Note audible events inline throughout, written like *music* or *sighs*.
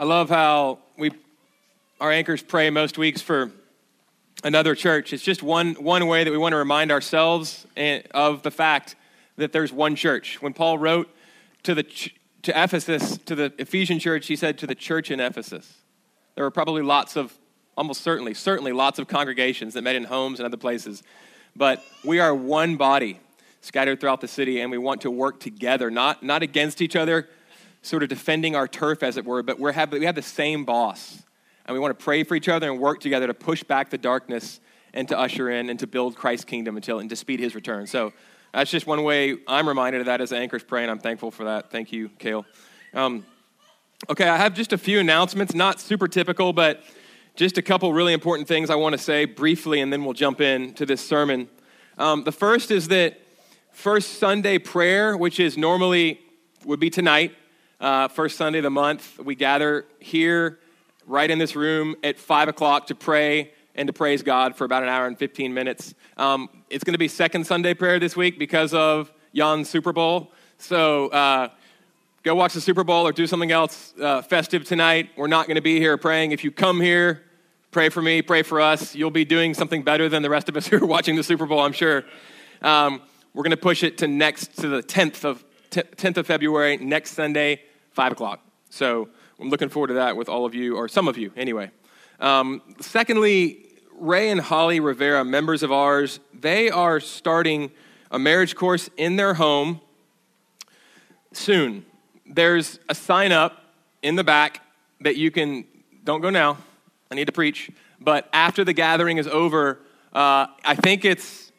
I love how we our anchors pray most weeks for another church. It's just one one way that we want to remind ourselves of the fact that there's one church. When Paul wrote to the to Ephesus to the Ephesian church, he said to the church in Ephesus. There were probably lots of almost certainly certainly lots of congregations that met in homes and other places. But we are one body scattered throughout the city and we want to work together, not not against each other sort of defending our turf, as it were, but we have, we have the same boss. And we want to pray for each other and work together to push back the darkness and to usher in and to build Christ's kingdom until and to speed his return. So that's just one way I'm reminded of that as anchors pray, and I'm thankful for that. Thank you, Kale. Um, okay, I have just a few announcements, not super typical, but just a couple really important things I want to say briefly, and then we'll jump in to this sermon. Um, the first is that first Sunday prayer, which is normally would be tonight, uh, first Sunday of the month. We gather here, right in this room, at 5 o'clock to pray and to praise God for about an hour and 15 minutes. Um, it's going to be second Sunday prayer this week because of Jan's Super Bowl. So uh, go watch the Super Bowl or do something else uh, festive tonight. We're not going to be here praying. If you come here, pray for me, pray for us. You'll be doing something better than the rest of us *laughs* who are watching the Super Bowl, I'm sure. Um, we're going to push it to next to the 10th of 10th of February, next Sunday, 5 o'clock. So I'm looking forward to that with all of you, or some of you anyway. Um, secondly, Ray and Holly Rivera, members of ours, they are starting a marriage course in their home soon. There's a sign up in the back that you can, don't go now, I need to preach, but after the gathering is over, uh, I think it's,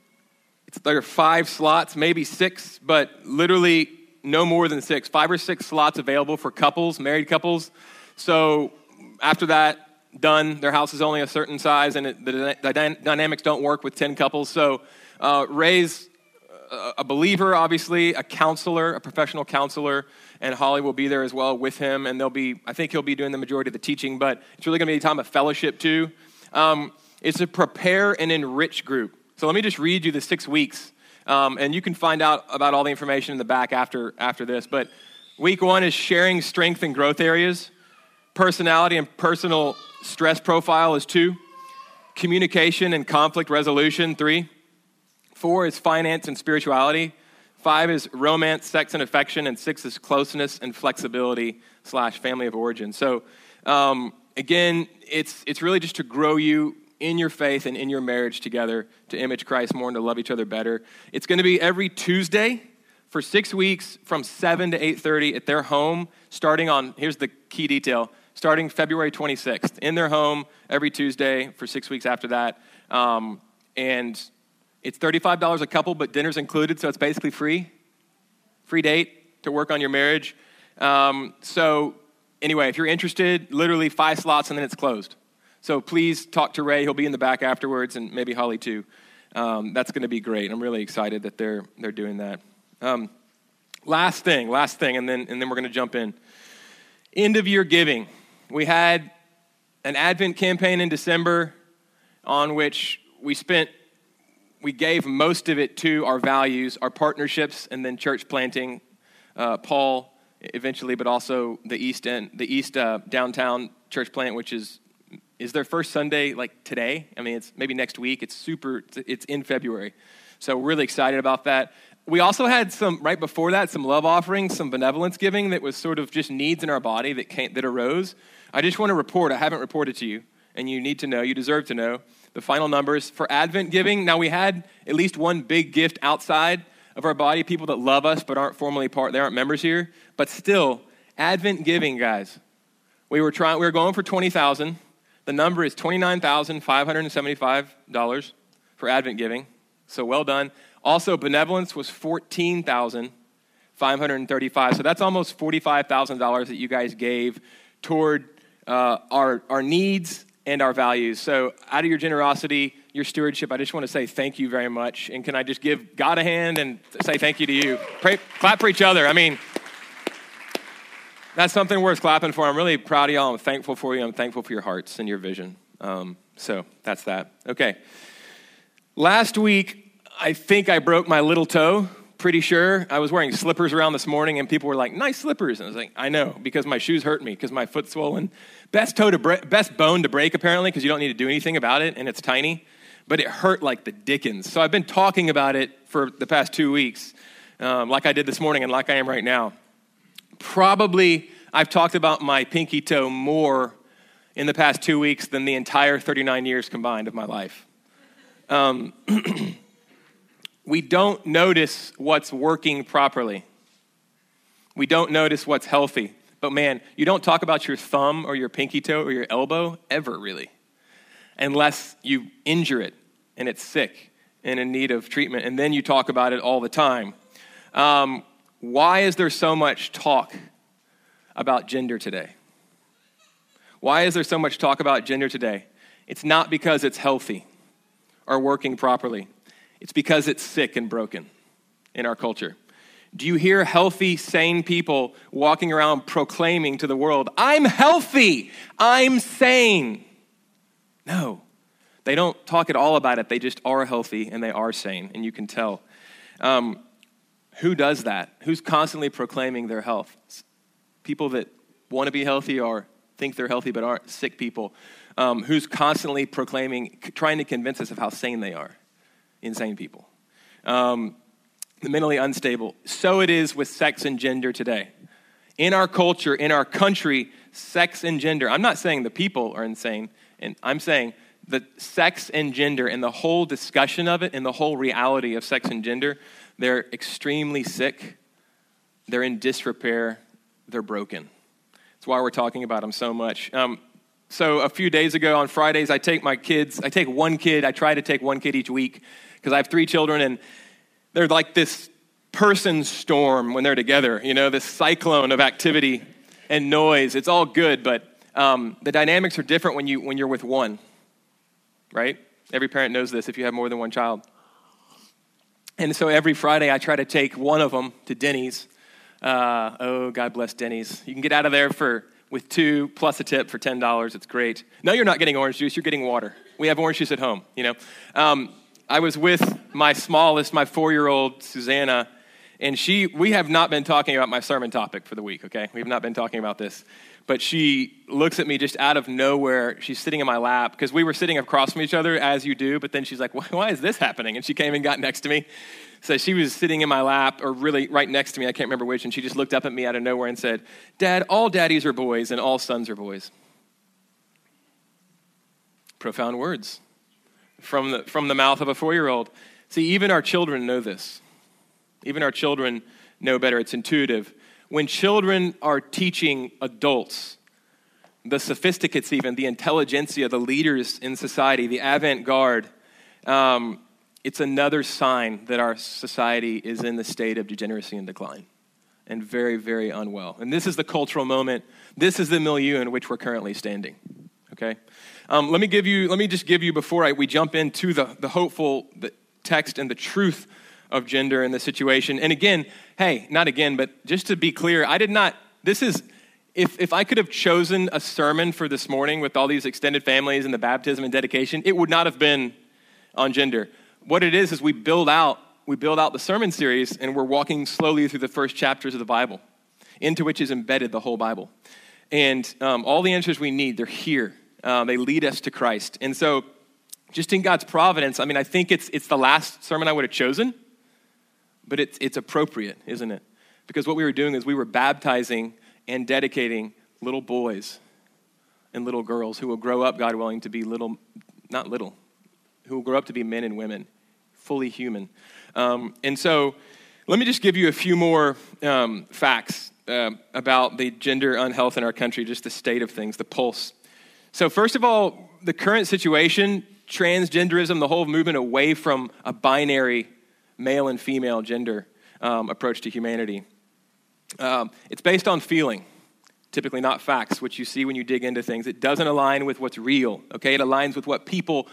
it's there are five slots, maybe six, but literally no more than six, five or six slots available for couples, married couples. So after that, done. Their house is only a certain size, and it, the, the, dynamics don't work with 10 couples. So uh, Ray's a believer, obviously, a counselor, a professional counselor, and Holly will be there as well with him. And they'll be, I think he'll be doing the majority of the teaching, but it's really going to be a time of fellowship too. Um, it's a prepare and enrich group. So let me just read you the six weeks um, and you can find out about all the information in the back after, after this. But week one is sharing strength and growth areas. Personality and personal stress profile is two. Communication and conflict resolution, three. Four is finance and spirituality. Five is romance, sex, and affection. And six is closeness and flexibility slash family of origin. So, um, again, it's, it's really just to grow you in your faith and in your marriage together to image Christ more and to love each other better. It's going to be every Tuesday for six weeks from 7 to 8.30 at their home starting on here's the key detail starting february 26th in their home every tuesday for six weeks after that. Um, and it's $35 a couple but dinner's included so it's basically free. Free date to work on your marriage. Um, so anyway if you're interested literally five slots and then it's closed so please talk to Ray. He'll be in the back afterwards, and maybe Holly too. Um, that's going to be great. I'm really excited that they're, they're doing that. Um, last thing, last thing, and then, and then we're going to jump in. End of year giving. We had an Advent campaign in December on which we spent, we gave most of it to our values, our partnerships, and then church planting. Uh, Paul eventually, but also the East End, the East uh, downtown church plant, which is is their first Sunday like today? I mean, it's maybe next week. It's super, it's in February. So we're really excited about that. We also had some, right before that, some love offerings, some benevolence giving that was sort of just needs in our body that, came, that arose. I just want to report, I haven't reported to you, and you need to know, you deserve to know, the final numbers for Advent giving. Now, we had at least one big gift outside of our body, people that love us but aren't formally part, they aren't members here. But still, Advent giving, guys. We were trying, we were going for 20,000. The number is $29,575 for Advent giving. So well done. Also, benevolence was 14535 So that's almost $45,000 that you guys gave toward uh, our, our needs and our values. So, out of your generosity, your stewardship, I just want to say thank you very much. And can I just give God a hand and say thank you to you? Pray, clap for each other. I mean, that's something worth clapping for. I'm really proud of y'all. I'm thankful for you. I'm thankful for your hearts and your vision. Um, so that's that. Okay. Last week, I think I broke my little toe pretty sure. I was wearing slippers around this morning, and people were like, "Nice slippers." And I was like, "I know because my shoes hurt me because my foot's swollen. Best toe to break, best bone to break apparently because you don't need to do anything about it, and it's tiny, but it hurt like the dickens. So I've been talking about it for the past two weeks, um, like I did this morning and like I am right now. Probably I've talked about my pinky toe more in the past two weeks than the entire 39 years combined of my life. Um, *clears throat* we don't notice what's working properly. We don't notice what's healthy. But man, you don't talk about your thumb or your pinky toe or your elbow ever, really, unless you injure it and it's sick and in need of treatment. And then you talk about it all the time. Um, why is there so much talk about gender today? Why is there so much talk about gender today? It's not because it's healthy or working properly, it's because it's sick and broken in our culture. Do you hear healthy, sane people walking around proclaiming to the world, I'm healthy, I'm sane? No, they don't talk at all about it. They just are healthy and they are sane, and you can tell. Um, who does that? Who's constantly proclaiming their health? People that want to be healthy or think they're healthy but aren't sick people. Um, who's constantly proclaiming, trying to convince us of how sane they are? Insane people. Um, the mentally unstable. So it is with sex and gender today. In our culture, in our country, sex and gender, I'm not saying the people are insane, and I'm saying that sex and gender and the whole discussion of it and the whole reality of sex and gender, they're extremely sick, they're in disrepair, they're broken. That's why we're talking about them so much. Um, so a few days ago on Fridays, I take my kids, I take one kid, I try to take one kid each week because I have three children and they're like this person storm when they're together, you know, this cyclone of activity and noise. It's all good, but um, the dynamics are different when, you, when you're with one, right? Every parent knows this if you have more than one child. And so every Friday, I try to take one of them to Denny's. Uh, oh, God bless Denny's. You can get out of there for with two plus a tip for ten dollars. It's great. No, you're not getting orange juice. You're getting water. We have orange juice at home. You know. Um, I was with my smallest, my four year old, Susanna, and she, we have not been talking about my sermon topic for the week, okay? We have not been talking about this. But she looks at me just out of nowhere. She's sitting in my lap because we were sitting across from each other as you do, but then she's like, why is this happening? And she came and got next to me. So she was sitting in my lap, or really right next to me, I can't remember which, and she just looked up at me out of nowhere and said, Dad, all daddies are boys and all sons are boys. Profound words from the, from the mouth of a four year old. See, even our children know this. Even our children know better. It's intuitive. When children are teaching adults, the sophisticates, even, the intelligentsia, the leaders in society, the avant garde, um, it's another sign that our society is in the state of degeneracy and decline and very, very unwell. And this is the cultural moment. This is the milieu in which we're currently standing. Okay? Um, let me give you, let me just give you before I, we jump into the, the hopeful the text and the truth of gender in the situation. And again, hey, not again, but just to be clear, I did not, this is, if, if I could have chosen a sermon for this morning with all these extended families and the baptism and dedication, it would not have been on gender. What it is, is we build out, we build out the sermon series and we're walking slowly through the first chapters of the Bible, into which is embedded the whole Bible. And um, all the answers we need, they're here. Uh, they lead us to Christ. And so, just in God's providence, I mean, I think it's, it's the last sermon I would have chosen, but it's, it's appropriate, isn't it? Because what we were doing is we were baptizing and dedicating little boys and little girls who will grow up, God willing, to be little, not little, who will grow up to be men and women, fully human. Um, and so, let me just give you a few more um, facts uh, about the gender unhealth in our country, just the state of things, the pulse. So, first of all, the current situation, transgenderism, the whole movement away from a binary male and female gender um, approach to humanity. Um, it's based on feeling, typically not facts, which you see when you dig into things. It doesn't align with what's real, okay? It aligns with what people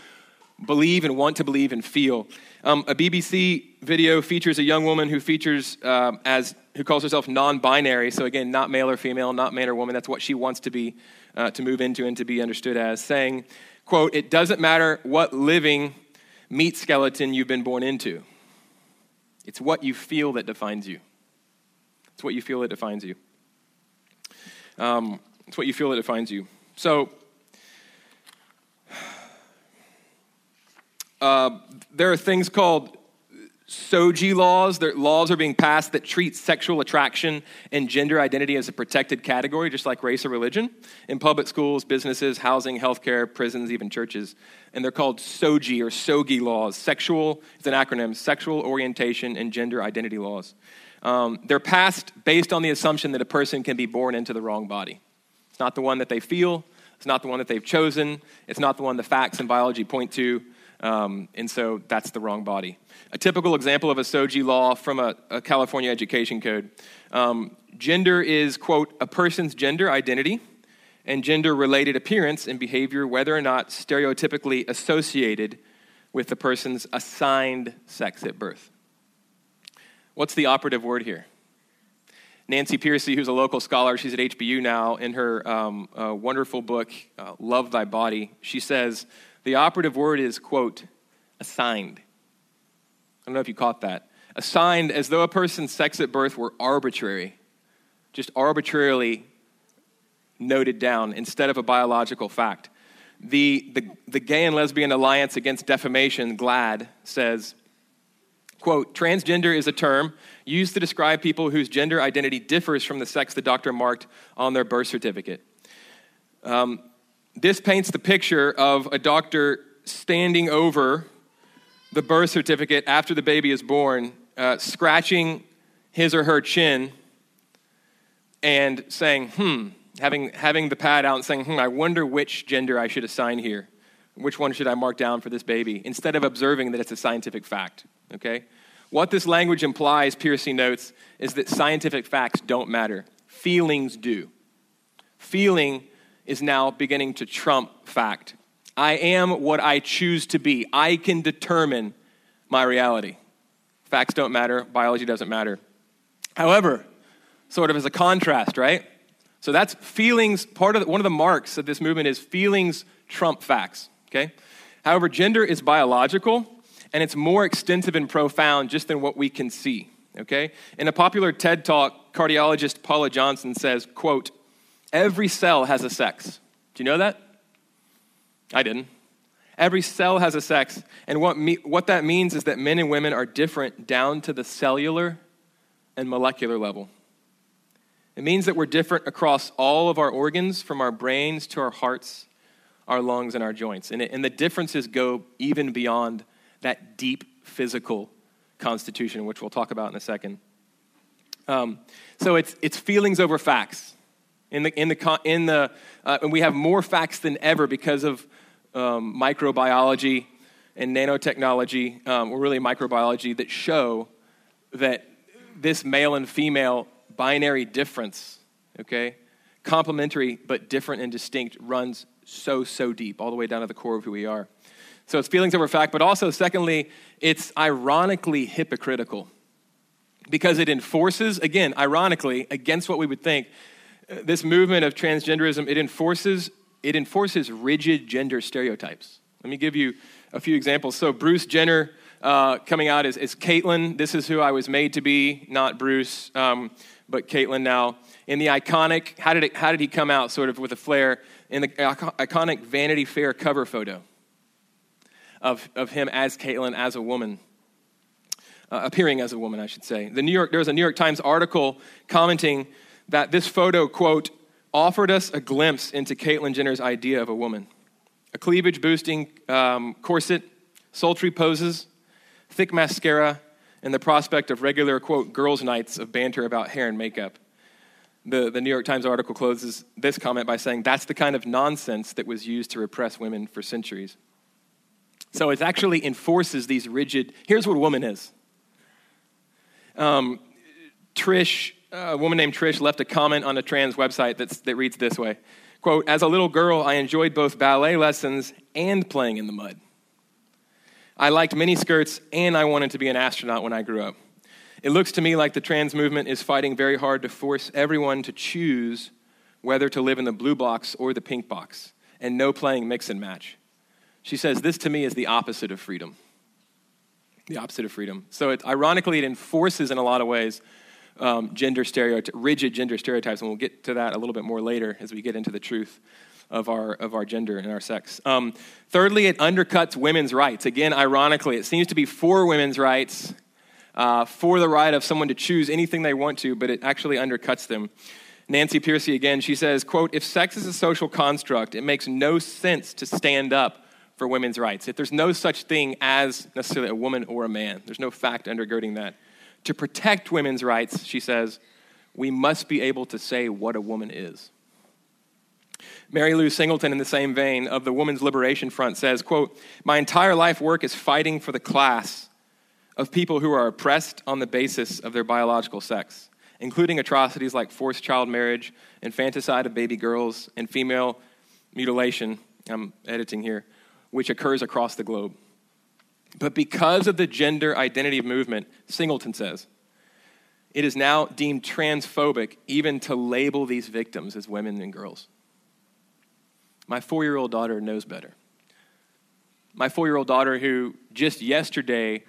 believe and want to believe and feel. Um, a BBC video features a young woman who features um, as who calls herself non-binary. So again, not male or female, not man or woman. That's what she wants to be, uh, to move into and to be understood as. Saying, "quote It doesn't matter what living meat skeleton you've been born into. It's what you feel that defines you. It's what you feel that defines you. Um, it's what you feel that defines you. So, *sighs* uh, there are things called SOGI laws. There, laws are being passed that treat sexual attraction and gender identity as a protected category, just like race or religion, in public schools, businesses, housing, healthcare, prisons, even churches. And they're called Soji or SOGI laws. Sexual, it's an acronym, sexual orientation and gender identity laws. Um, they're passed based on the assumption that a person can be born into the wrong body. It's not the one that they feel, it's not the one that they've chosen, it's not the one the facts and biology point to. Um, and so that's the wrong body. A typical example of a SOGI law from a, a California education code um, gender is, quote, a person's gender identity and gender related appearance and behavior, whether or not stereotypically associated with the person's assigned sex at birth. What's the operative word here? Nancy Pearcey, who's a local scholar, she's at HBU now, in her um, uh, wonderful book, uh, Love Thy Body, she says the operative word is, quote, assigned. I don't know if you caught that. Assigned as though a person's sex at birth were arbitrary, just arbitrarily noted down instead of a biological fact. The, the, the Gay and Lesbian Alliance Against Defamation, GLAAD, says Quote, transgender is a term used to describe people whose gender identity differs from the sex the doctor marked on their birth certificate. Um, this paints the picture of a doctor standing over the birth certificate after the baby is born, uh, scratching his or her chin and saying, hmm, having, having the pad out and saying, hmm, I wonder which gender I should assign here. Which one should I mark down for this baby? Instead of observing that it's a scientific fact, okay? What this language implies, Pearcey notes, is that scientific facts don't matter. Feelings do. Feeling is now beginning to trump fact. I am what I choose to be. I can determine my reality. Facts don't matter, biology doesn't matter. However, sort of as a contrast, right? So that's feelings, part of the, one of the marks of this movement is feelings trump facts, okay? However, gender is biological and it's more extensive and profound just than what we can see okay in a popular ted talk cardiologist paula johnson says quote every cell has a sex. Do you know that? I didn't. Every cell has a sex. And what, me, what that means is that men and women are different down to the cellular and molecular level. It means that we're different across all of our organs from our brains to our hearts our lungs and our joints. And, it, and the differences go even beyond that deep physical constitution, which we'll talk about in a second. Um, so it's, it's feelings over facts. In the, in the, in the, uh, and we have more facts than ever because of um, microbiology and nanotechnology, um, or really microbiology, that show that this male and female binary difference, okay, complementary but different and distinct, runs so, so deep, all the way down to the core of who we are. So it's feelings over fact, but also, secondly, it's ironically hypocritical because it enforces, again, ironically, against what we would think. This movement of transgenderism, it enforces, it enforces rigid gender stereotypes. Let me give you a few examples. So, Bruce Jenner uh, coming out as, as Caitlyn. This is who I was made to be, not Bruce, um, but Caitlyn now. In the iconic, how did, it, how did he come out sort of with a flare? In the iconic Vanity Fair cover photo of, of him as Caitlyn, as a woman. Uh, appearing as a woman, I should say. The New York, there was a New York Times article commenting that this photo, quote, offered us a glimpse into Caitlyn Jenner's idea of a woman. A cleavage boosting um, corset, sultry poses, thick mascara, and the prospect of regular, quote, girls' nights of banter about hair and makeup. The, the New York Times article closes this comment by saying that's the kind of nonsense that was used to repress women for centuries. So it actually enforces these rigid. Here's what a woman is. Um, Trish, Uh, a woman named Trish, left a comment on a trans website that's, that reads this way quote, As a little girl, I enjoyed both ballet lessons and playing in the mud. I liked mini skirts and I wanted to be an astronaut when I grew up. It looks to me like the trans movement is fighting very hard to force everyone to choose whether to live in the blue box or the pink box, and no playing mix and match. She says, This to me is the opposite of freedom. the opposite of freedom. So, it, ironically, it enforces in a lot of ways um, gender stereotypes, rigid gender stereotypes, and we'll get to that a little bit more later as we get into the truth of our, of our gender and our sex. Um, thirdly, it undercuts women's rights. Again, ironically, it seems to be for women's rights, uh, for the right of someone to choose anything they want to, but it actually undercuts them. Nancy Pearcey again, she says, quote, if sex is a social construct, it makes no sense to stand up for women's rights. If there's no such thing as necessarily a woman or a man, there's no fact undergirding that. To protect women's rights, she says, we must be able to say what a woman is. Mary Lou Singleton, in the same vein of the Women's Liberation Front, says, quote, My entire life work is fighting for the class of people who are oppressed on the basis of their biological sex, including atrocities like forced child marriage, infanticide of baby girls, and female mutilation. I'm editing here, which occurs across the globe. But because of the gender identity movement, Singleton says, it is now deemed transphobic even to label these victims as women and girls. My four year old daughter knows better. My four year old daughter, who just yesterday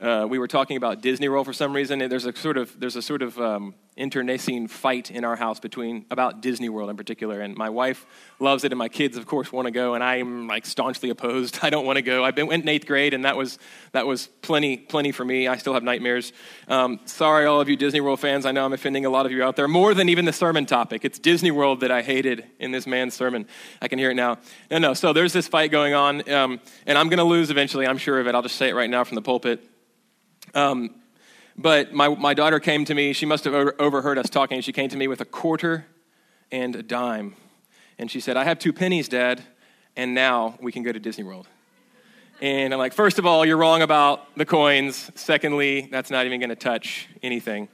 uh, we were talking about Disney World for some reason. There's a sort of there's a sort of um, internecine fight in our house between about Disney World in particular. And my wife loves it, and my kids, of course, want to go, and I'm like staunchly opposed. *laughs* I don't want to go. I been, went in eighth grade, and that was that was plenty plenty for me. I still have nightmares. Um, sorry, all of you Disney World fans. I know I'm offending a lot of you out there more than even the sermon topic. It's Disney World that I hated in this man's sermon. I can hear it now. No, no. So there's this fight going on, um, and I'm going to lose eventually. I'm sure of it. I'll just say it right now from the pulpit. Um, but my, my daughter came to me. She must have overheard us talking. She came to me with a quarter and a dime. And she said, I have two pennies, Dad, and now we can go to Disney World. And I'm like, first of all, you're wrong about the coins. Secondly, that's not even going to touch anything.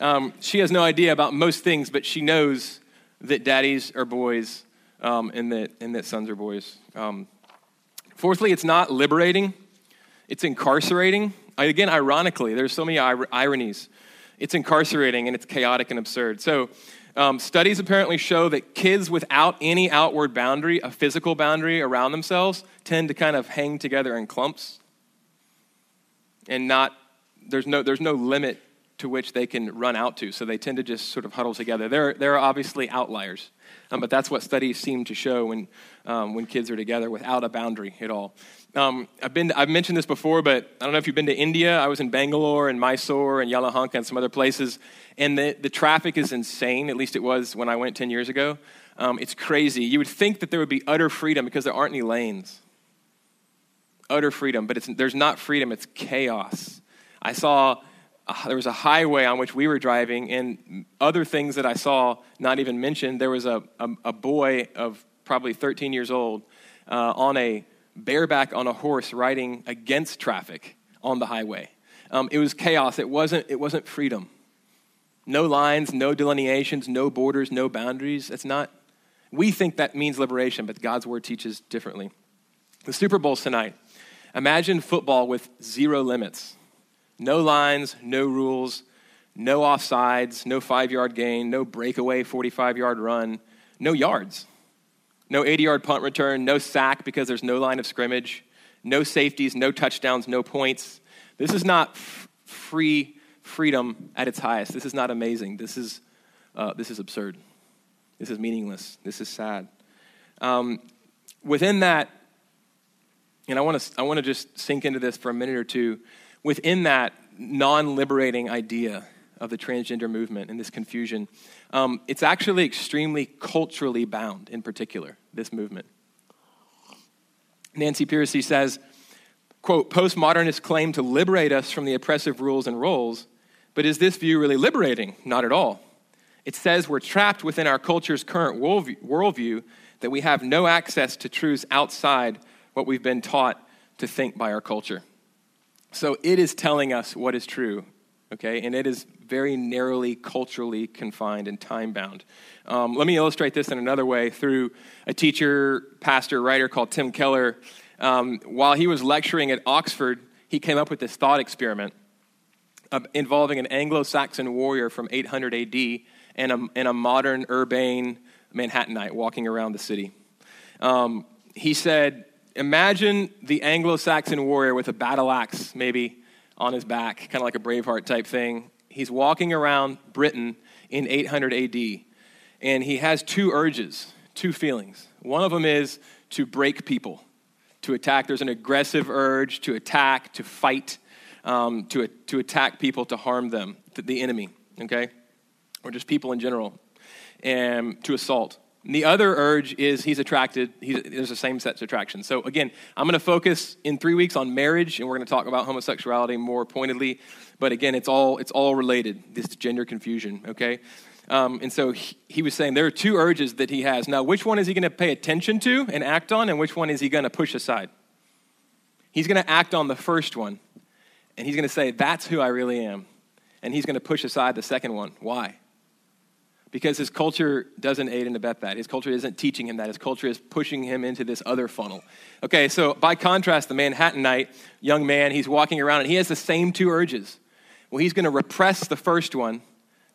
Um, she has no idea about most things, but she knows that daddies are boys um, and, that, and that sons are boys. Um, fourthly, it's not liberating, it's incarcerating again, ironically, there's so many ir- ironies. It's incarcerating and it's chaotic and absurd. So, um, studies apparently show that kids without any outward boundary, a physical boundary around themselves, tend to kind of hang together in clumps. And not, there's no, there's no limit to which they can run out to. So they tend to just sort of huddle together. There, there are obviously outliers, um, but that's what studies seem to show when, um, when kids are together without a boundary at all. Um, I've, been, I've mentioned this before, but I don't know if you've been to India. I was in Bangalore and Mysore and Yelahanka and some other places, and the, the traffic is insane. At least it was when I went 10 years ago. Um, it's crazy. You would think that there would be utter freedom because there aren't any lanes. Utter freedom, but there's not freedom, it's chaos. I saw uh, there was a highway on which we were driving, and other things that I saw, not even mentioned. There was a, a, a boy of probably 13 years old uh, on a bareback on a horse riding against traffic on the highway. Um, it was chaos. It wasn't, it wasn't freedom. No lines, no delineations, no borders, no boundaries. It's not. We think that means liberation, but God's word teaches differently. The Super Bowl's tonight. Imagine football with zero limits no lines, no rules, no offsides, no five yard gain, no breakaway 45 yard run, no yards. No 80 yard punt return, no sack because there's no line of scrimmage, no safeties, no touchdowns, no points. This is not f- free freedom at its highest. This is not amazing. This is, uh, this is absurd. This is meaningless. This is sad. Um, within that, and I want to I want to just sink into this for a minute or two. Within that non-liberating idea of the transgender movement and this confusion, um, it's actually extremely culturally bound, in particular, this movement. Nancy Pearcey says, quote, postmodernists claim to liberate us from the oppressive rules and roles, but is this view really liberating? Not at all. It says we're trapped within our culture's current worldview, that we have no access to truths outside what we've been taught to think by our culture. So it is telling us what is true, okay? And it is very narrowly culturally confined and time bound. Um, let me illustrate this in another way through a teacher, pastor, writer called Tim Keller. Um, while he was lecturing at Oxford, he came up with this thought experiment involving an Anglo Saxon warrior from 800 AD and a, and a modern, urbane Manhattanite walking around the city. Um, he said, Imagine the Anglo Saxon warrior with a battle axe, maybe on his back, kind of like a Braveheart type thing. He's walking around Britain in 800 AD, and he has two urges, two feelings. One of them is to break people, to attack. There's an aggressive urge to attack, to fight, um, to, to attack people, to harm them, the, the enemy, okay? Or just people in general, and to assault. And the other urge is he's attracted, he's, there's a same sex attraction. So, again, I'm going to focus in three weeks on marriage, and we're going to talk about homosexuality more pointedly. But again, it's all, it's all related, this gender confusion, okay? Um, and so he, he, was saying there are two urges that he has. Now, which one is he going to pay attention to and act on, and which one is he going to push aside? He's going to act on the first one, and he's going to say, That's who I really am. And he's going to push aside the second one. Why? Because his culture doesn't aid and abet that. His culture isn't teaching him that. His culture is pushing him into this other funnel. Okay, so by contrast, the Manhattanite young man, he's walking around and he has the same two urges. Well, he's going to repress the first one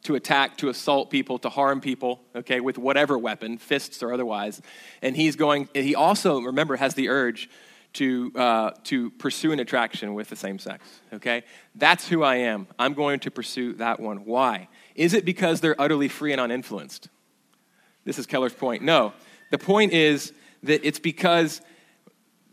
to attack, to assault people, to harm people, okay, with whatever weapon, fists or otherwise. And he's going, he also, remember, has the urge to, uh, to pursue an attraction with the same sex, okay? That's who I am. I'm going to pursue that one. Why? Is it because they're utterly free and uninfluenced? This is Keller's point. No. The point is that it's because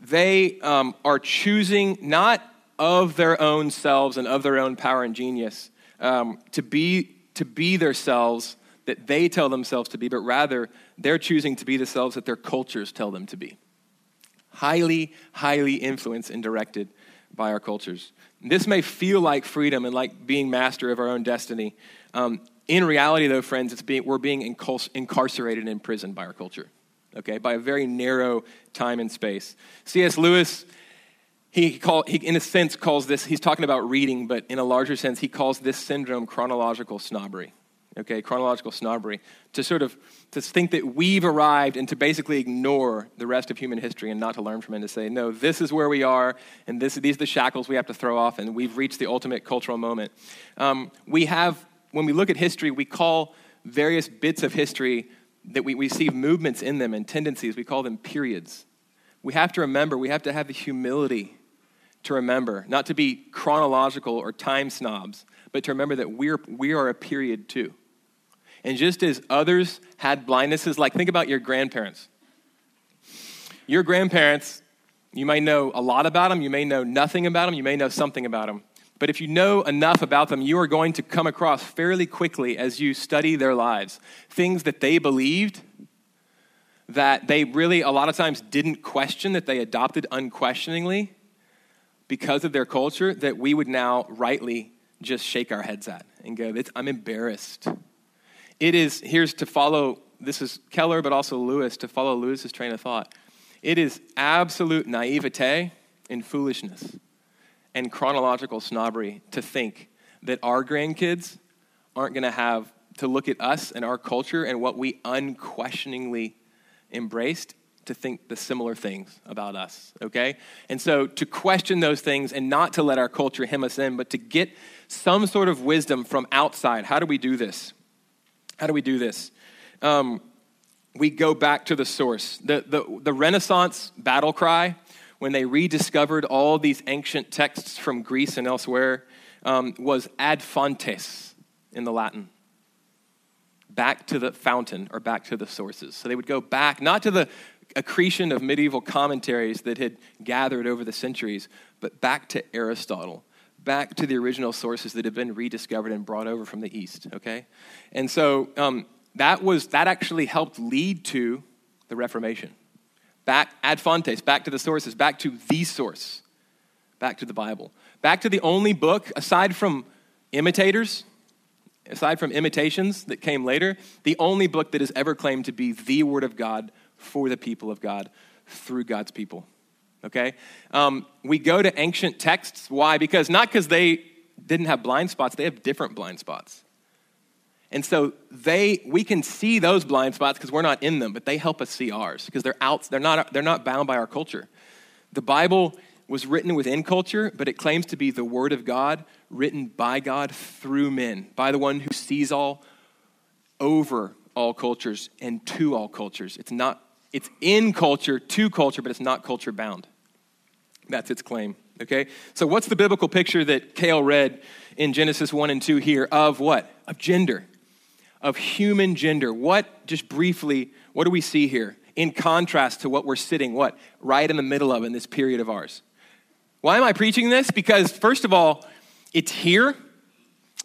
they um, are choosing not of their own selves and of their own power and genius um, to, be, to be themselves that they tell themselves to be, but rather they're choosing to be the selves that their cultures tell them to be. Highly, highly influenced and directed by our cultures. This may feel like freedom and like being master of our own destiny, um, in reality, though, friends, it's being, we're being incarcerated and imprisoned by our culture, okay, by a very narrow time and space. C.S. Lewis, he, call, he, in a sense, calls this, he's talking about reading, but in a larger sense, he calls this syndrome chronological snobbery, okay, chronological snobbery, to sort of to think that we've arrived and to basically ignore the rest of human history and not to learn from it and to say, no, this is where we are, and this, these are the shackles we have to throw off, and we've reached the ultimate cultural moment. Um, we have when we look at history, we call various bits of history that we, we see movements in them and tendencies, we call them periods. We have to remember, we have to have the humility to remember, not to be chronological or time snobs, but to remember that we're, we are a period too. And just as others had blindnesses, like think about your grandparents. Your grandparents, you may know a lot about them, you may know nothing about them, you may know something about them. But if you know enough about them, you are going to come across fairly quickly as you study their lives things that they believed that they really, a lot of times, didn't question, that they adopted unquestioningly because of their culture, that we would now rightly just shake our heads at and go, I'm embarrassed. It is, here's to follow, this is Keller, but also Lewis, to follow Lewis's train of thought. It is absolute naivete and foolishness and chronological snobbery to think that our grandkids aren't going to have to look at us and our culture and what we unquestioningly embraced to think the similar things about us, okay? And so to question those things and not to let our culture hem us in, but to get some sort of wisdom from outside. How do we do this? How do we do this? Um, we go back to the source. The, the, the Renaissance battle cry when they rediscovered all these ancient texts from Greece and elsewhere um, was ad fontes in the Latin. Back to the fountain or back to the sources. So they would go back, not to the accretion of medieval commentaries that had gathered over the centuries, but back to Aristotle, back to the original sources that had been rediscovered and brought over from the East, okay? And so um, that, was, that actually helped lead to the Reformation back ad fontes, back to the sources, back to the source, back to the Bible, back to the only book, aside from imitators, aside from imitations that came later, the only book that has ever claimed to be the Word of God for the people of God through God's people. Okay? Um, we go to ancient texts. Why? Because not because they didn't have blind spots, they have different blind spots. And so they, we can see those blind spots because we're not in them, but they help us see ours because they're out, they're not, they're not bound by our culture. The Bible was written within culture, but it claims to be the Word of God, written by God through men, by the one who sees all, over all cultures, and to all cultures. It's not, it's in culture, to culture, but it's not culture bound. That's its claim, Okay? So, what's the biblical picture that Kale read in Genesis 1 and 2 here of what? Of gender, of human gender. What, just briefly, what do we see here in contrast to what we're sitting, what? Right in the middle of in this period of ours. Why am I preaching this? Because, first of all, it's here.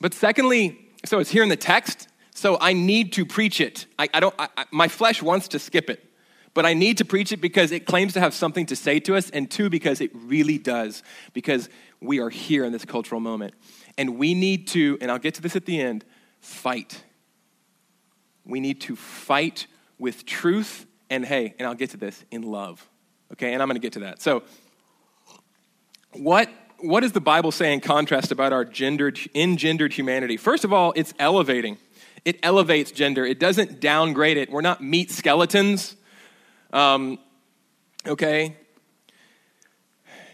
But secondly, so it's here in the text. So I need to preach it. I, I don't, I, my flesh wants to skip it. But I need to preach it because it claims to have something to say to us, and two, because it really does, because we are here in this cultural moment. And we need to, and I'll get to this at the end, fight. We need to fight with truth and, hey, and I'll get to this, in love. Okay, and I'm to get to that. So, what, what does the Bible say in contrast about our gendered, engendered humanity? First of all, it's elevating. It elevates gender, it doesn't downgrade it. We're not meat skeletons um, okay?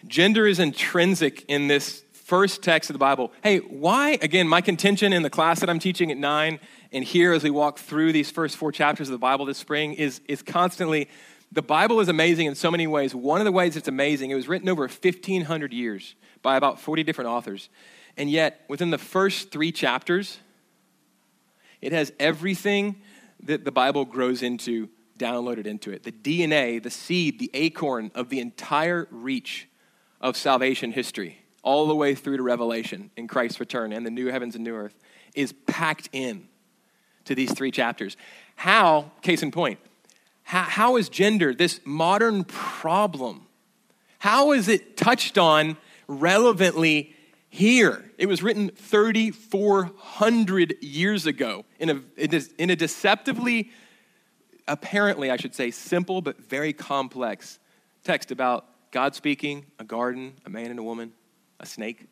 Gender is intrinsic in this first text of the Bible. Hey, why? Again, my contention in the class that I'm teaching at nine and here as we walk through these first four chapters of the Bible this spring is, is constantly the Bible is amazing in so many ways. One of the ways it's amazing, it was written over 1,500 years by about 40 different authors. And yet, within the first three chapters, it has everything that the Bible grows into downloaded into it. The DNA, the seed, the acorn of the entire reach of salvation history, all the way through to Revelation in Christ's return and the new heavens and new earth, is packed in to these three chapters. How, case in point, how, how is gender, this modern problem, how is it touched on relevantly here? It was written 3,400 years ago in a, in a deceptively apparently, I should say, simple but very complex text about God speaking, a garden, a man and a woman, a snake.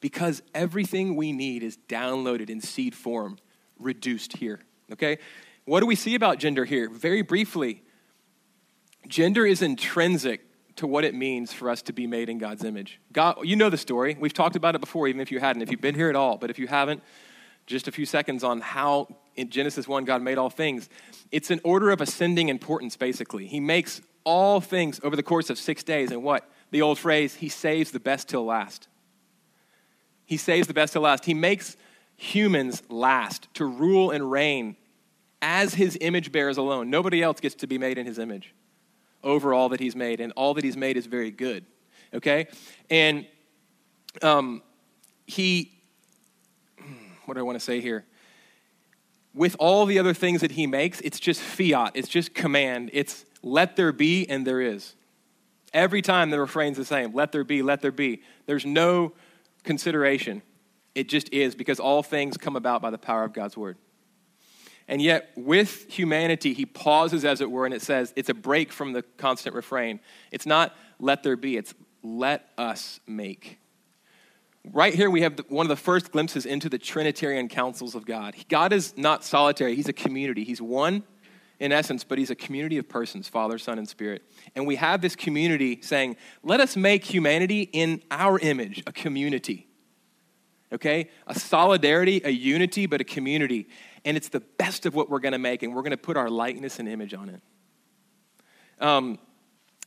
Because everything we need is downloaded in seed form, reduced here. Okay? What do we see about gender here? Very briefly, gender is intrinsic to what it means for us to be made in God's image. God, you know the story. We've talked about it before, even if you hadn't, if you've been here at all. But if you haven't, just a few seconds on how in Genesis 1 God made all things. It's an order of ascending importance, basically. He makes all things over the course of six days. And what? The old phrase, He saves the best till last. He saves the best till last. He makes humans last to rule and reign as His image bearers alone. Nobody else gets to be made in His image over all that He's made. And all that He's made is very good. Okay? And um, He what do I want to say here? With all the other things that he makes, it's just fiat, it's just command. It's let there be and there is. Every time the refrain's the same let there be, let there be. There's no consideration. It just is because all things come about by the power of God's word. And yet, with humanity, he pauses, as it were, and it says it's a break from the constant refrain. It's not let there be, it's let us make. Right here, we have one of the first glimpses into the Trinitarian councils of God. God is not solitary, He's a community. He's one in essence, but He's a community of persons Father, Son, and Spirit. And we have this community saying, let us make humanity in our image, a community. Okay? A solidarity, a unity, but a community. And it's the best of what we're going to make, and we're going to put our likeness and image on it. Um,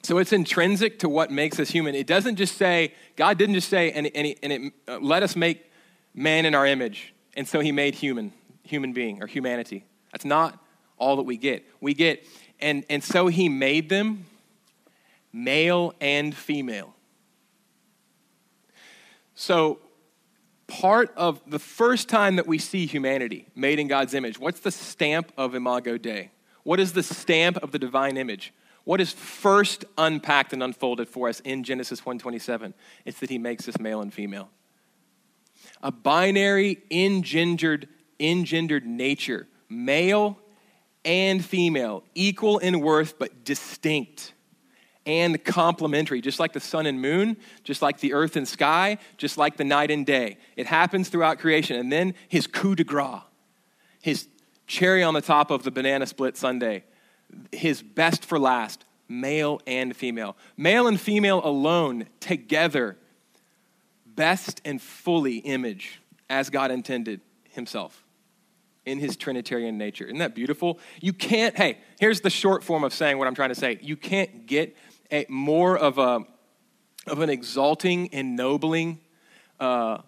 so it's intrinsic to what makes us human. It doesn't just say, God didn't just say, and, and, and it, uh, let us make man in our image. And so he made human, human being, or humanity. That's not all that we get. We get, and, and so he made them male and female. So, part of the first time that we see humanity made in God's image, what's the stamp of Imago Dei? What is the stamp of the divine image? What is first unpacked and unfolded for us in Genesis 1:27? It's that he makes us male and female. A binary engendered engendered nature, male and female, equal in worth but distinct and complementary, just like the sun and moon, just like the earth and sky, just like the night and day. It happens throughout creation. And then his coup de grace, his cherry on the top of the banana split sundae, his best for last, male and female. Male and female alone, together, best and fully image as God intended himself in his Trinitarian nature. Isn't that beautiful? You can't, hey, here's the short form of saying what I'm trying to say. You can't get a, more of a, of an exalting, ennobling, uh,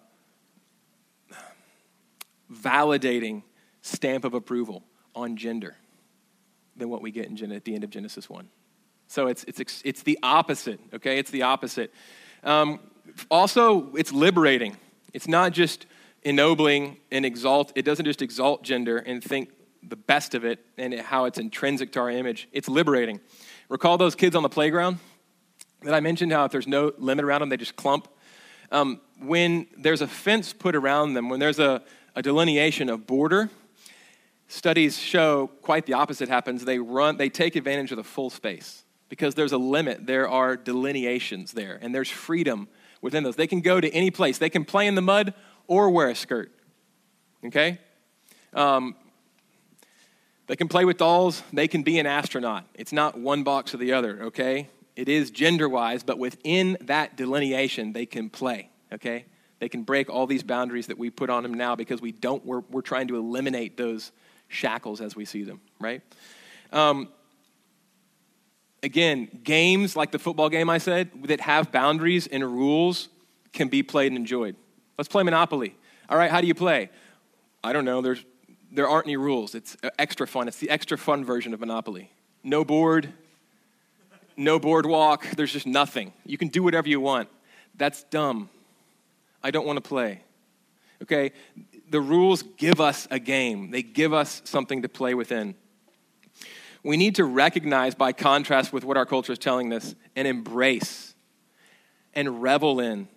validating stamp of approval on gender than what we get in Gen- at the end of Genesis 1. So it's, it's, it's the opposite, okay? It's the opposite. Um, also, it's liberating. It's not just ennobling and exalt, it doesn't just exalt gender and think the best of it and how it's intrinsic to our image. It's liberating. Recall those kids on the playground that I mentioned, how if there's no limit around them, they just clump? Um, when there's a fence put around them, when there's a, a delineation of border, studies show quite the opposite happens. They run, they take advantage of the full space because there's a limit. There are delineations there, and there's freedom within those. They can go to any place. They can play in the mud or wear a skirt. Okay? Um, they can play with dolls. They can be an astronaut. It's not one box or the other, okay? It is gender wise, but within that delineation, they can play, okay? They can break all these boundaries that we put on them now because we don't, we're, we're trying to eliminate those shackles as we see them, right? Um, again, games like the football game I said that have boundaries and rules can be played and enjoyed. Let's play Monopoly. All right, how do you play? I don't know. There's, there aren't any rules. It's extra fun. It's the extra fun version of Monopoly. No board, no boardwalk. There's just nothing. You can do whatever you want. That's dumb. I don't want to play. Okay? The rules give us a game, they give us something to play within. We need to recognize, by contrast with what our culture is telling us, and embrace and revel in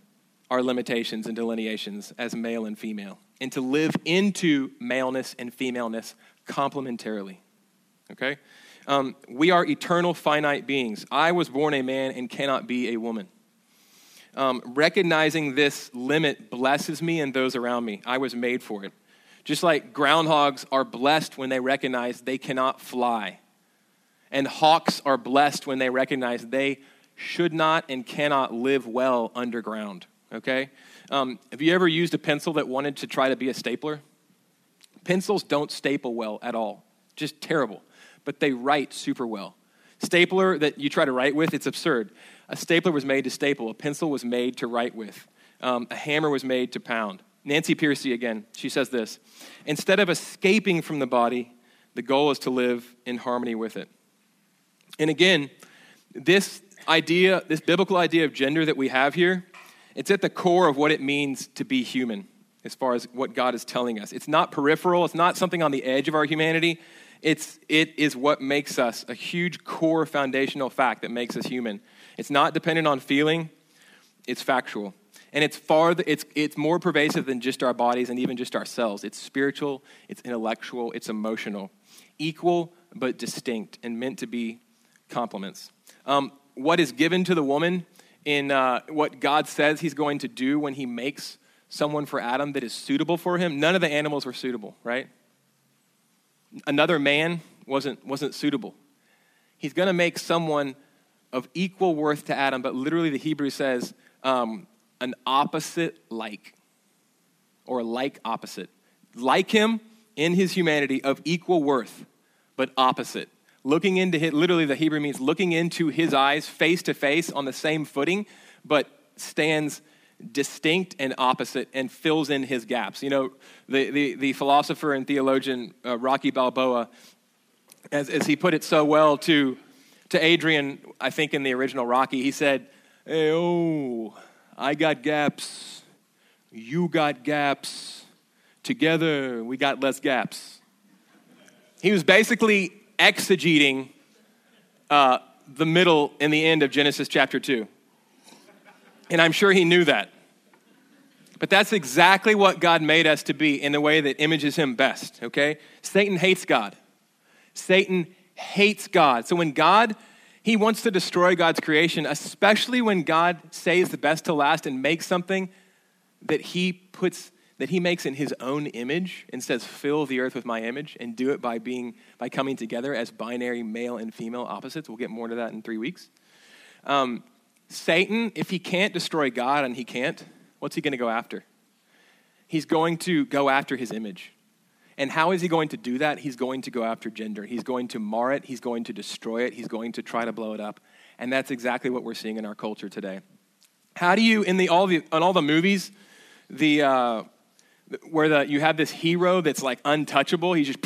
our limitations and delineations as male and female, and to live into maleness and femaleness complementarily. Okay? Um, we are eternal, finite beings. I was born a man and cannot be a woman. Um, recognizing this limit blesses me and those around me. I was made for it. Just like groundhogs are blessed when they recognize they cannot fly, and hawks are blessed when they recognize they should not and cannot live well underground. Okay? Um, have you ever used a pencil that wanted to try to be a stapler? Pencils don't staple well at all, just terrible but they write super well. Stapler that you try to write with, it's absurd. A stapler was made to staple, a pencil was made to write with, um, a hammer was made to pound. Nancy Pearcey again, she says this Instead of escaping from the body, the goal is to live in harmony with it. And again, this idea, this biblical idea of gender that we have here, it's at the core of what it means to be human as far as what God is telling us. It's not peripheral, it's not something on the edge of our humanity. It's, it is what makes us a huge core foundational fact that makes us human. It's not dependent on feeling, it's factual. And it's far, it's, it's more pervasive than just our bodies and even just ourselves. It's spiritual, it's intellectual, it's emotional. Equal but distinct and meant to be complements. Um, what is given to the woman in uh, what God says he's going to do when he makes someone for Adam that is suitable for him, none of the animals were suitable, right? Another man wasn't, wasn't suitable. He's going to make someone of equal worth to Adam, but literally the Hebrew says um, an opposite like, or like opposite. Like him in his humanity of equal worth, but opposite. Looking into his, literally the Hebrew means looking into his eyes face to face on the same footing, but stands distinct and opposite and fills in his gaps. You know, the, the, the philosopher and theologian uh, Rocky Balboa, as, as he put it so well to, to Adrian, I think in the original Rocky, he said, hey, Oh, I got gaps. You got gaps. Together, we got less gaps. He was basically exegeting uh, the middle and the end of Genesis chapter 2. And I'm sure he knew that. But that's exactly what God made us to be in the way that images him best, okay? Satan hates God. Satan hates God. So when God, he wants to destroy God's creation, especially when God saves the best to last and makes something that he puts that he makes in his own image and says fill the earth with my image and do it by being by coming together as binary male and female opposites we'll get more to that in three weeks um, Satan, if he can't destroy God, and he can't, what's he going to go after? He's going to go after his image. And how is he going to do that? He's going to go after gender. He's going to mar it. He's going to destroy it. He's going to try to blow it up. And that's exactly what we're seeing in our culture today. How do you, in the, all, the, on all the movies, the, uh, where the, you have this hero that's like untouchable, he's just,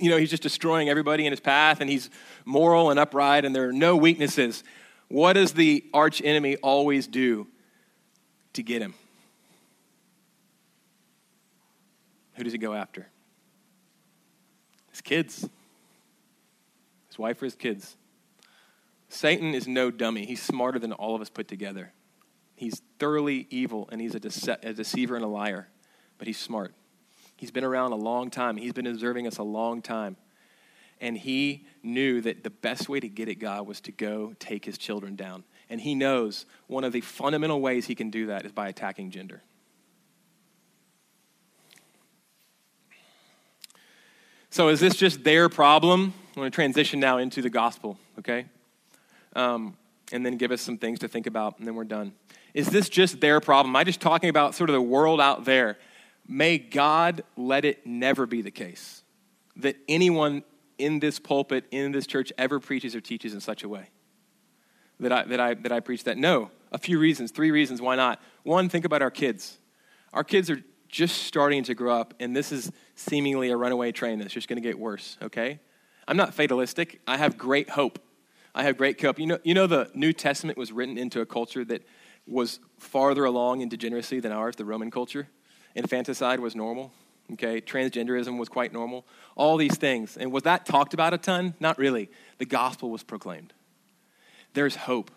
you know, he's just destroying everybody in his path and he's moral and upright and there are no weaknesses. What does the arch enemy always do to get him? Who does he go after? His kids. His wife or his kids. Satan is no dummy. He's smarter than all of us put together. He's thoroughly evil and he's a, dece- a deceiver and a liar, but he's smart. He's been around a long time. He's been observing us a long time. And he knew that the best way to get at God was to go take his children down. And he knows one of the fundamental ways he can do that is by attacking gender. So, is this just their problem? I'm going to transition now into the gospel, okay? Um, and then give us some things to think about, and then we're done. Is this just their problem? Am I just talking about sort of the world out there? May God let it never be the case that anyone in this pulpit, in this church, ever preaches or teaches in such a way that I, that I, that I preach that. No, a few reasons, three reasons why not. One, think about our kids. Our kids are just starting to grow up, and this is seemingly a runaway train that's just going to get worse, okay? I'm not fatalistic. I have great hope. I have great hope. You know, you know, the New Testament was written into a culture that was farther along in degeneracy than ours, the Roman culture. Infanticide was normal. Okay, transgenderism was quite normal. All these things. And was that talked about a ton? Not really. The gospel was proclaimed. There's hope.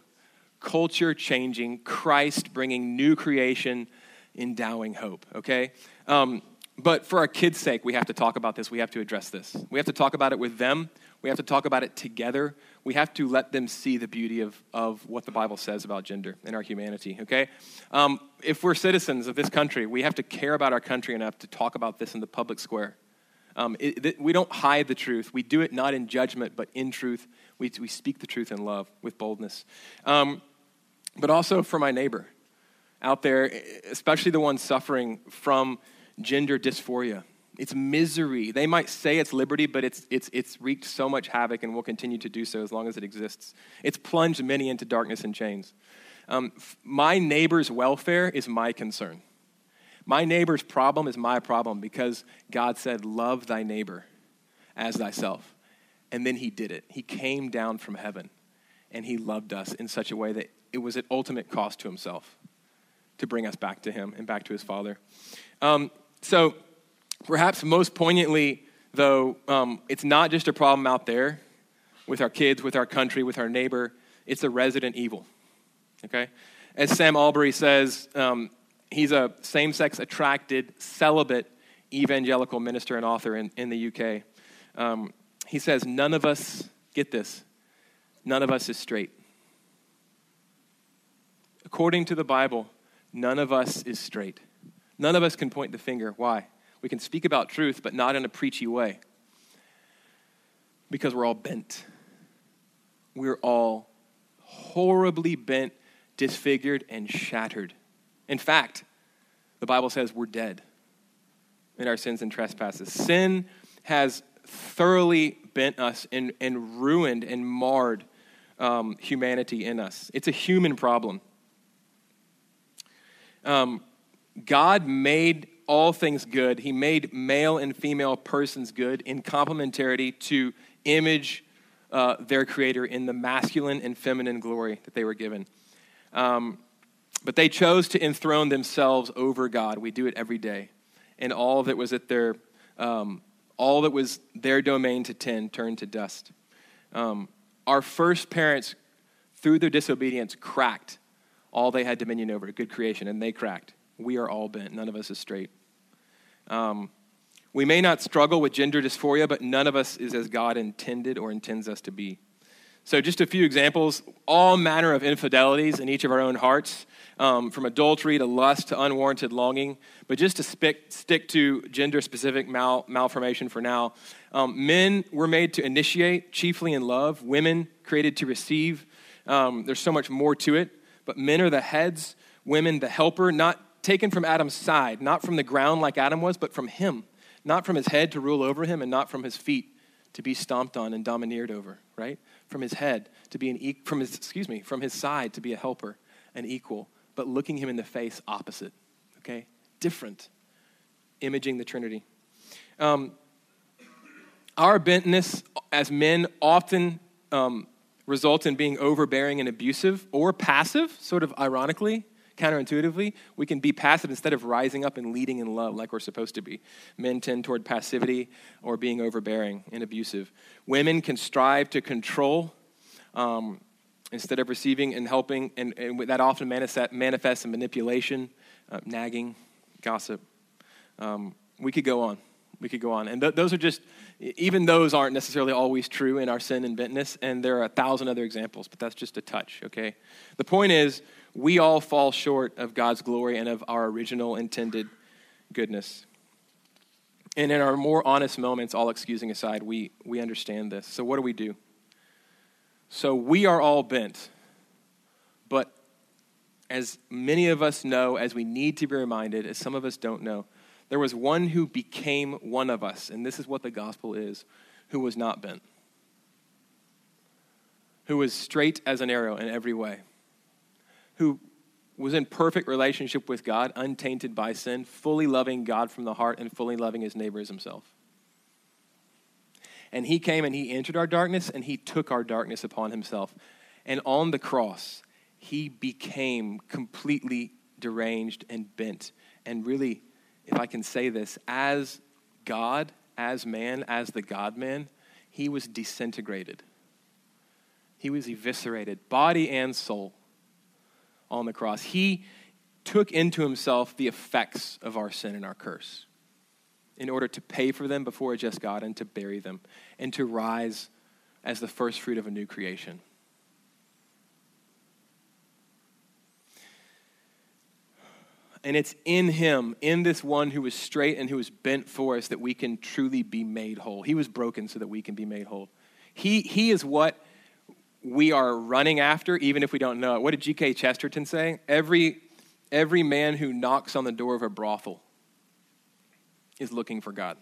Culture changing, Christ bringing new creation, endowing hope. Okay? Um, but for our kids' sake, we have to talk about this. We have to address this. We have to talk about it with them. We have to talk about it together. We have to let them see the beauty of, of what the Bible says about gender and our humanity, okay? Um, if we're citizens of this country, we have to care about our country enough to talk about this in the public square. Um, it, it, we don't hide the truth. We do it not in judgment, but in truth. We, we speak the truth in love with boldness. Um, but also for my neighbor out there, especially the ones suffering from gender dysphoria it's misery. They might say it's liberty, but it's, it's, it's wreaked so much havoc and will continue to do so as long as it exists. It's plunged many into darkness and chains. Um, my neighbor's welfare is my concern. My neighbor's problem is my problem because God said, Love thy neighbor as thyself. And then he did it. He came down from heaven and he loved us in such a way that it was at ultimate cost to himself to bring us back to him and back to his Father. Um, so, Perhaps most poignantly, though, um, it's not just a problem out there with our kids, with our country, with our neighbor, it's a resident evil. Okay? As Sam Allberry says, um, he's a same sex attracted, celibate evangelical minister and author in, in the UK. Um, he says, None of us, get this, none of us is straight. According to the Bible, none of us is straight. None of us can point the finger. Why? We can speak about truth, but not in a preachy way. Because we're all bent. We're all horribly bent, disfigured, and shattered. In fact, the Bible says we're dead in our sins and trespasses. Sin has thoroughly bent us and, and ruined and marred um, humanity in us. It's a human problem. Um, God made all things good. He made male and female persons good in complementarity to image uh, their creator in the masculine and feminine glory that they were given. Um, but they chose to enthrone themselves over God. We do it every day. And all that was at their, um, all that was their domain to tend turned to dust. Um, our first parents, through their disobedience, cracked all they had dominion over, good creation, and they cracked. We are all bent. None of us is straight. Um, we may not struggle with gender dysphoria, but none of us is as God intended or intends us to be. So, just a few examples all manner of infidelities in each of our own hearts, um, from adultery to lust to unwarranted longing. But just to stick, to gender specific mal, malformation for now, um, men were made to initiate, chiefly in love, women created to receive. Um, there's so much more to it, but men are the heads, women the helper, not taken from Adam's side, not from the ground like Adam was, but from him, not from his head to rule over him, and not from his feet to be stomped on and domineered over, right? From his head to be an, e- from his, excuse me, from his side to be a helper, and equal, but looking him in the face opposite. Okay? Different. Imaging the Trinity. Um, our bentness as men often um, result in being overbearing and abusive or passive, sort of ironically, counterintuitively. We can be passive instead of rising up and leading in love like we're supposed to be. Men tend toward passivity or being overbearing and abusive. Women can strive to control um, instead of receiving and helping, and, and that often manifests in manipulation, uh, nagging, gossip. Um, we could go on. We could go on. And th- those are just, even those aren't necessarily always true in our sin and bentness, and there are a thousand other examples, but that's just a touch, okay? The point is, we all fall short of God's glory and of our original intended goodness. And in our more honest moments, all excusing aside, we, we understand this. So, what do we do? So, we are all bent, but as many of us know, as we need to be reminded, as some of us don't know, there was one who became one of us, and this is what the gospel is, who was not bent, who was straight as an arrow in every way, who was in perfect relationship with God, untainted by sin, fully loving God from the heart, and fully loving his neighbor as himself. And he came and he entered our darkness and he took our darkness upon himself. And on the cross, he became completely deranged and bent and really if I can say this, as God, as man, as the God man, he was disintegrated. He was eviscerated, body and soul, on the cross. He took into himself the effects of our sin and our curse in order to pay for them before a just God and to bury them and to rise as the first fruit of a new creation. And it's in him, in this one who was straight and who was bent for us, that we can truly be made whole. He was broken so that we can be made whole. He, he is what we are running after, even if we don't know it. What did G.K. Chesterton say? Every, every man who knocks on the door of a brothel is looking for God.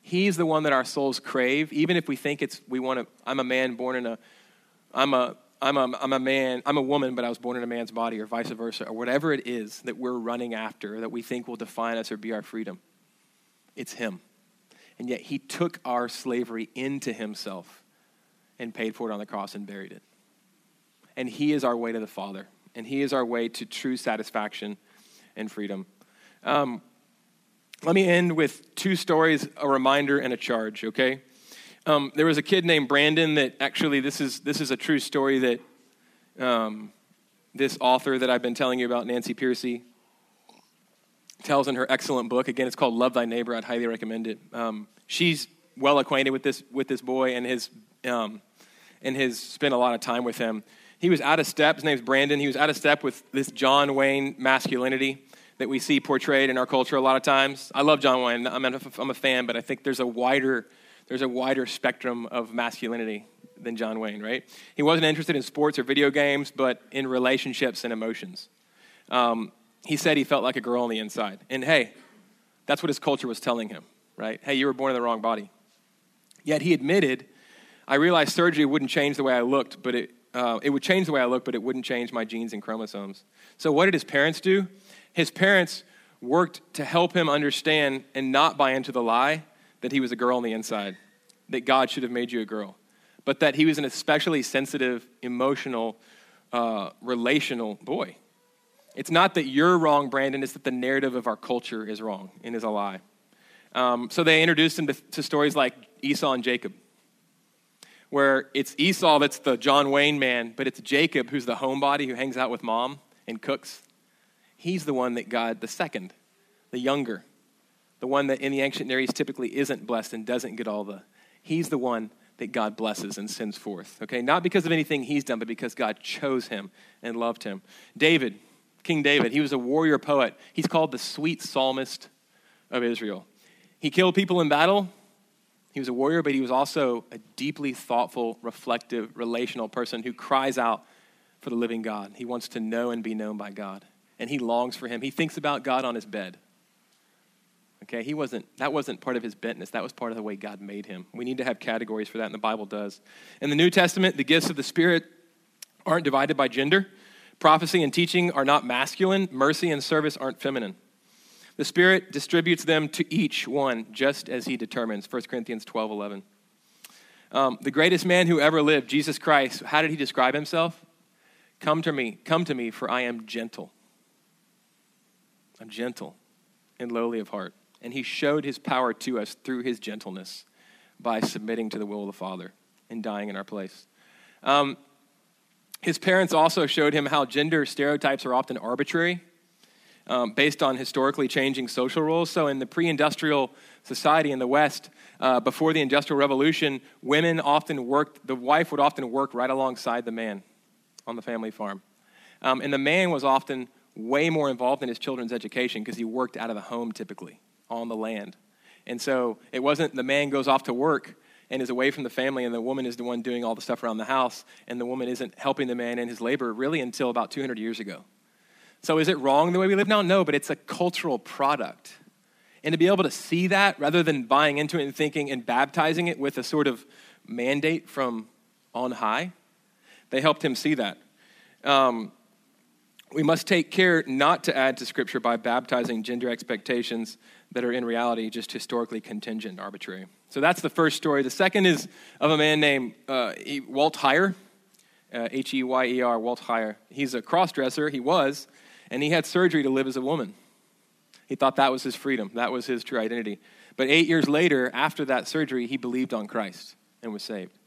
He's the one that our souls crave, even if we think it's, we want to, I'm a man born in a, I'm a I'm a, I'm a man, I'm a woman, but I was born in a man's body, or vice versa, or whatever it is that we're running after that we think will define us or be our freedom. It's Him. And yet He took our slavery into Himself and paid for it on the cross and buried it. And He is our way to the Father, and He is our way to true satisfaction and freedom. Um, let me end with two stories, a reminder, and a charge, okay? Um, there was a kid named Brandon that actually, this is, this is a true story that um, this author that I've been telling you about, Nancy Pearcey, tells in her excellent book. Again, it's called Love Thy Neighbor. I'd highly recommend it. Um, she's well acquainted with this, with this boy and his, um, and has spent a lot of time with him. He was out of step. His name's Brandon. He was out of step with this John Wayne masculinity that we see portrayed in our culture a lot of times. I love John Wayne. I'm a, I'm a fan, but I think there's a wider there's a wider spectrum of masculinity than John Wayne, right? He wasn't interested in sports or video games, but in relationships and emotions. Um, he said he felt like a girl on the inside. And hey, that's what his culture was telling him, right? Hey, you were born in the wrong body. Yet he admitted, I realized surgery wouldn't change the way I looked, but it, uh, it would change the way I looked, but it wouldn't change my genes and chromosomes. So what did his parents do? His parents worked to help him understand and not buy into the lie that he was a girl on the inside, that God should have made you a girl, but that he was an especially sensitive, emotional, uh, relational boy. It's not that you're wrong, Brandon, it's that the narrative of our culture is wrong and is a lie. Um, so they introduced him to, to stories like Esau and Jacob, where it's Esau that's the John Wayne man, but it's Jacob who's the homebody who hangs out with mom and cooks. He's the one that God, the second, the younger, the one that in the ancient Near East typically isn't blessed and doesn't get all the, he's the one that God blesses and sends forth. Okay, not because of anything he's done, but because God chose him and loved him. David, King David, he was a warrior poet. He's called the sweet psalmist of Israel. He killed people in battle. He was a warrior, but he was also a deeply thoughtful, reflective, relational person who cries out for the living God. He wants to know and be known by God, and he longs for him. He thinks about God on his bed. Okay, he wasn't, that wasn't part of his bentness. That was part of the way God made him. We need to have categories for that, and the Bible does. In the New Testament, the gifts of the Spirit aren't divided by gender. Prophecy and teaching are not masculine. Mercy and service aren't feminine. The Spirit distributes them to each one just as He determines. 1 Corinthians 12 11. Um, the greatest man who ever lived, Jesus Christ, how did He describe Himself? Come to me, come to me, for I am gentle. I'm gentle and lowly of heart. And He showed His power to us through His gentleness by submitting to the will of the Father and dying in our place. Um, his parents also showed him how gender stereotypes are often arbitrary um, based on historically changing social roles. So, in the pre industrial society in the West, uh, before the Industrial Revolution, women often worked, the wife would often work right alongside the man on the family farm. Um, and the man was often way more involved in his children's education because he worked out of the home typically on the land. And so it wasn't the man goes off to work and is away from the family, and the woman is the one doing all the stuff around the house, and the woman isn't helping the man in his labor really until about 200 years ago. So is it wrong the way we live now? No, but it's a cultural product. And to be able to see that rather than buying into it and thinking and baptizing it with a sort of mandate from on high, they helped him see that. Um, we must take care not to add to Scripture by baptizing gender expectations that are in reality just historically contingent, arbitrary. So that's the first story. The second is of a man named uh, Walt Heyer, uh, H E Y E R, Walt Heyer. He's a cross-dresser, he was, and he had surgery to live as a woman. He thought that was his freedom, that was his true identity. But eight years later, after that surgery, he believed on Christ and was saved.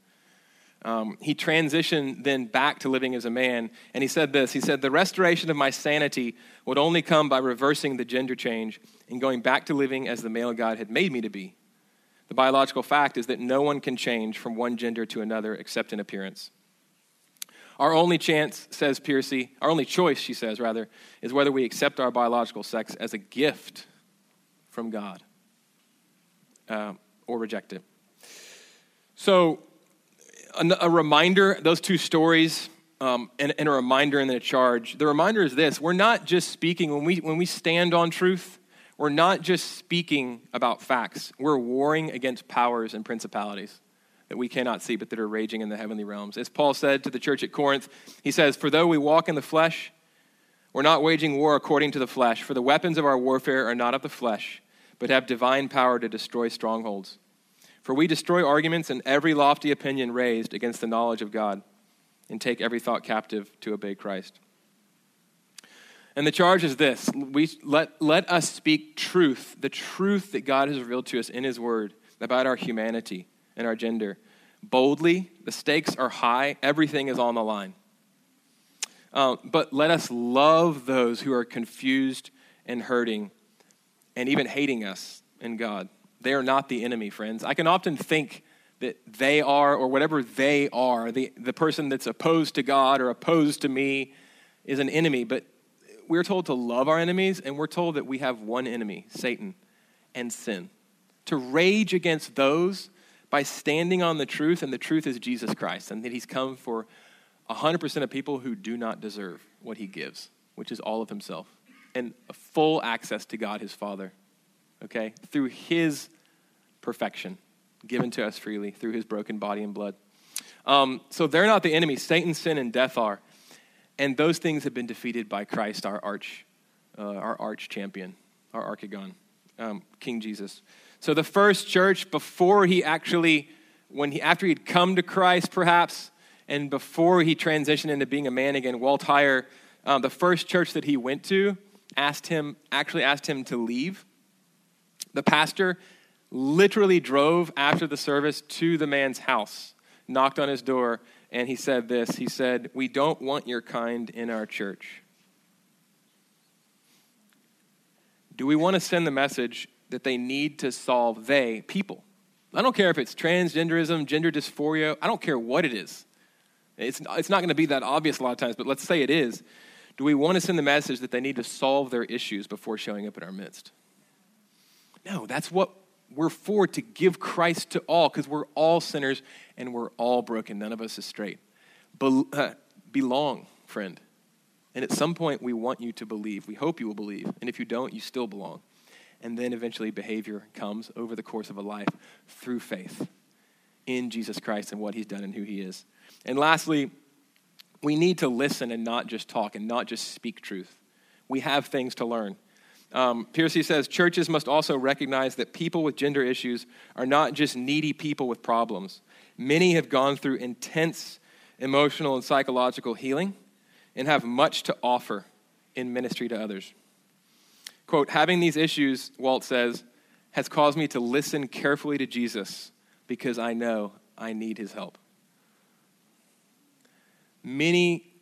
Um, he transitioned then back to living as a man, and he said this He said, The restoration of my sanity would only come by reversing the gender change and going back to living as the male God had made me to be. The biological fact is that no one can change from one gender to another except in appearance. Our only chance, says Pearcey, our only choice, she says, rather, is whether we accept our biological sex as a gift from God uh, or reject it. So, a, reminder, those two stories, um, and, and, a reminder and then a charge. The reminder is this we're not just speaking, when we, when we stand on truth, we're not just speaking about facts. We're warring against powers and principalities that we cannot see, but that are raging in the heavenly realms. As Paul said to the church at Corinth, he says, For though we walk in the flesh, we're not waging war according to the flesh, for the weapons of our warfare are not of the flesh, but have divine power to destroy strongholds. For we destroy arguments and every lofty opinion raised against the knowledge of God, and take every thought captive to obey Christ. And the charge is this we, let, let us speak truth, the truth that God has revealed to us in His Word about our humanity and our gender. Boldly, the stakes are high, everything is on the line. Uh, but let us love those who are confused and hurting and even hating us in God. They are not the enemy, friends. I can often think that they are, or whatever they are, the, the person that's opposed to God or opposed to me is an enemy. But we're told to love our enemies, and we're told that we have one enemy, Satan, and sin. To rage against those by standing on the truth, and the truth is Jesus Christ, and that he's come for 100% of people who do not deserve what he gives, which is all of himself, and full access to God his Father, okay, through his perfection given to us freely through his broken body and blood. Um, so they're not the enemy. Satan, sin, and death are. And those things have been defeated by Christ, our arch, uh, our arch champion, our archagon, um, King Jesus. So the first church, before he actually, when he, after he'd come to Christ perhaps, and before he transitioned into being a man again, Walt Heyer, um, the first church that he went to asked him, actually asked him to leave. The pastor literally drove after the service to the man's house, knocked on his door, and he said this He said, We don't want your kind in our church. Do we want to send the message that they need to solve, they, people? I don't care if it's transgenderism, gender dysphoria, I don't care what it is. It's, it's not going to be that obvious a lot of times, but let's say it is. Do we want to send the message that they need to solve their issues before showing up in our midst? No, that's what we're for to give Christ to all because we're all sinners and we're all broken. None of us is straight. Be- uh, belong, friend. And at some point, we want you to believe. We hope you will believe. And if you don't, you still belong. And then eventually, behavior comes over the course of a life through faith in Jesus Christ and what he's done and who he is. And lastly, We need to listen and not just talk and not just speak truth. We have things to learn. Um, Pearcey says churches must also recognize that people with gender issues are not just needy people with problems. Many have gone through intense emotional and psychological healing and have much to offer in ministry to others. Quote, having these issues, Walt says, has caused me to listen carefully to Jesus because I know I need his help. Many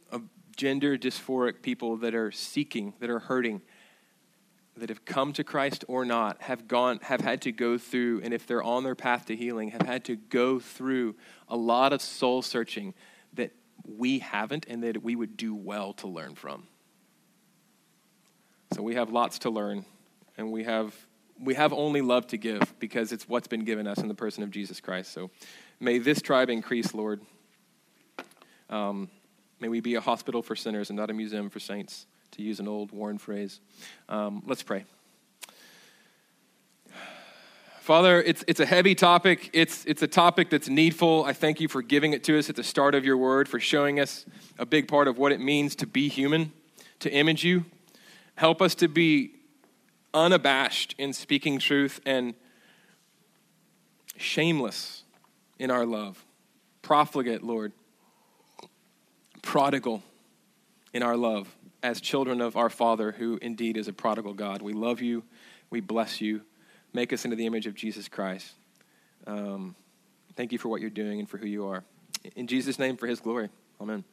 gender dysphoric people that are seeking, that are hurting, that have come to Christ or not, have gone, have had to go through, and if they're on their path to healing, have had to go through a lot of soul searching that we haven't and that we would do well to learn from. So we have lots to learn, and we have we have only love to give because it's what's been given us in the person of Jesus Christ. So may this tribe increase, Lord. Um, may we be a hospital for sinners and not a museum for saints, to use an old worn phrase. Um, let's pray. Father, it's, it's a heavy topic. It's, it's a topic that's needful. I thank you for giving it to us at the start of your word, for showing us a big part of what it means to be human, to image you. Help us to be unabashed in speaking truth and shameless in our love. Profligate, Lord. Prodigal in our love as children of our Father, who indeed is a prodigal God. We love you. We bless you. Make us into the image of Jesus Christ. Um, thank you for what you're doing and for who you are. In Jesus' name, for his glory. Amen.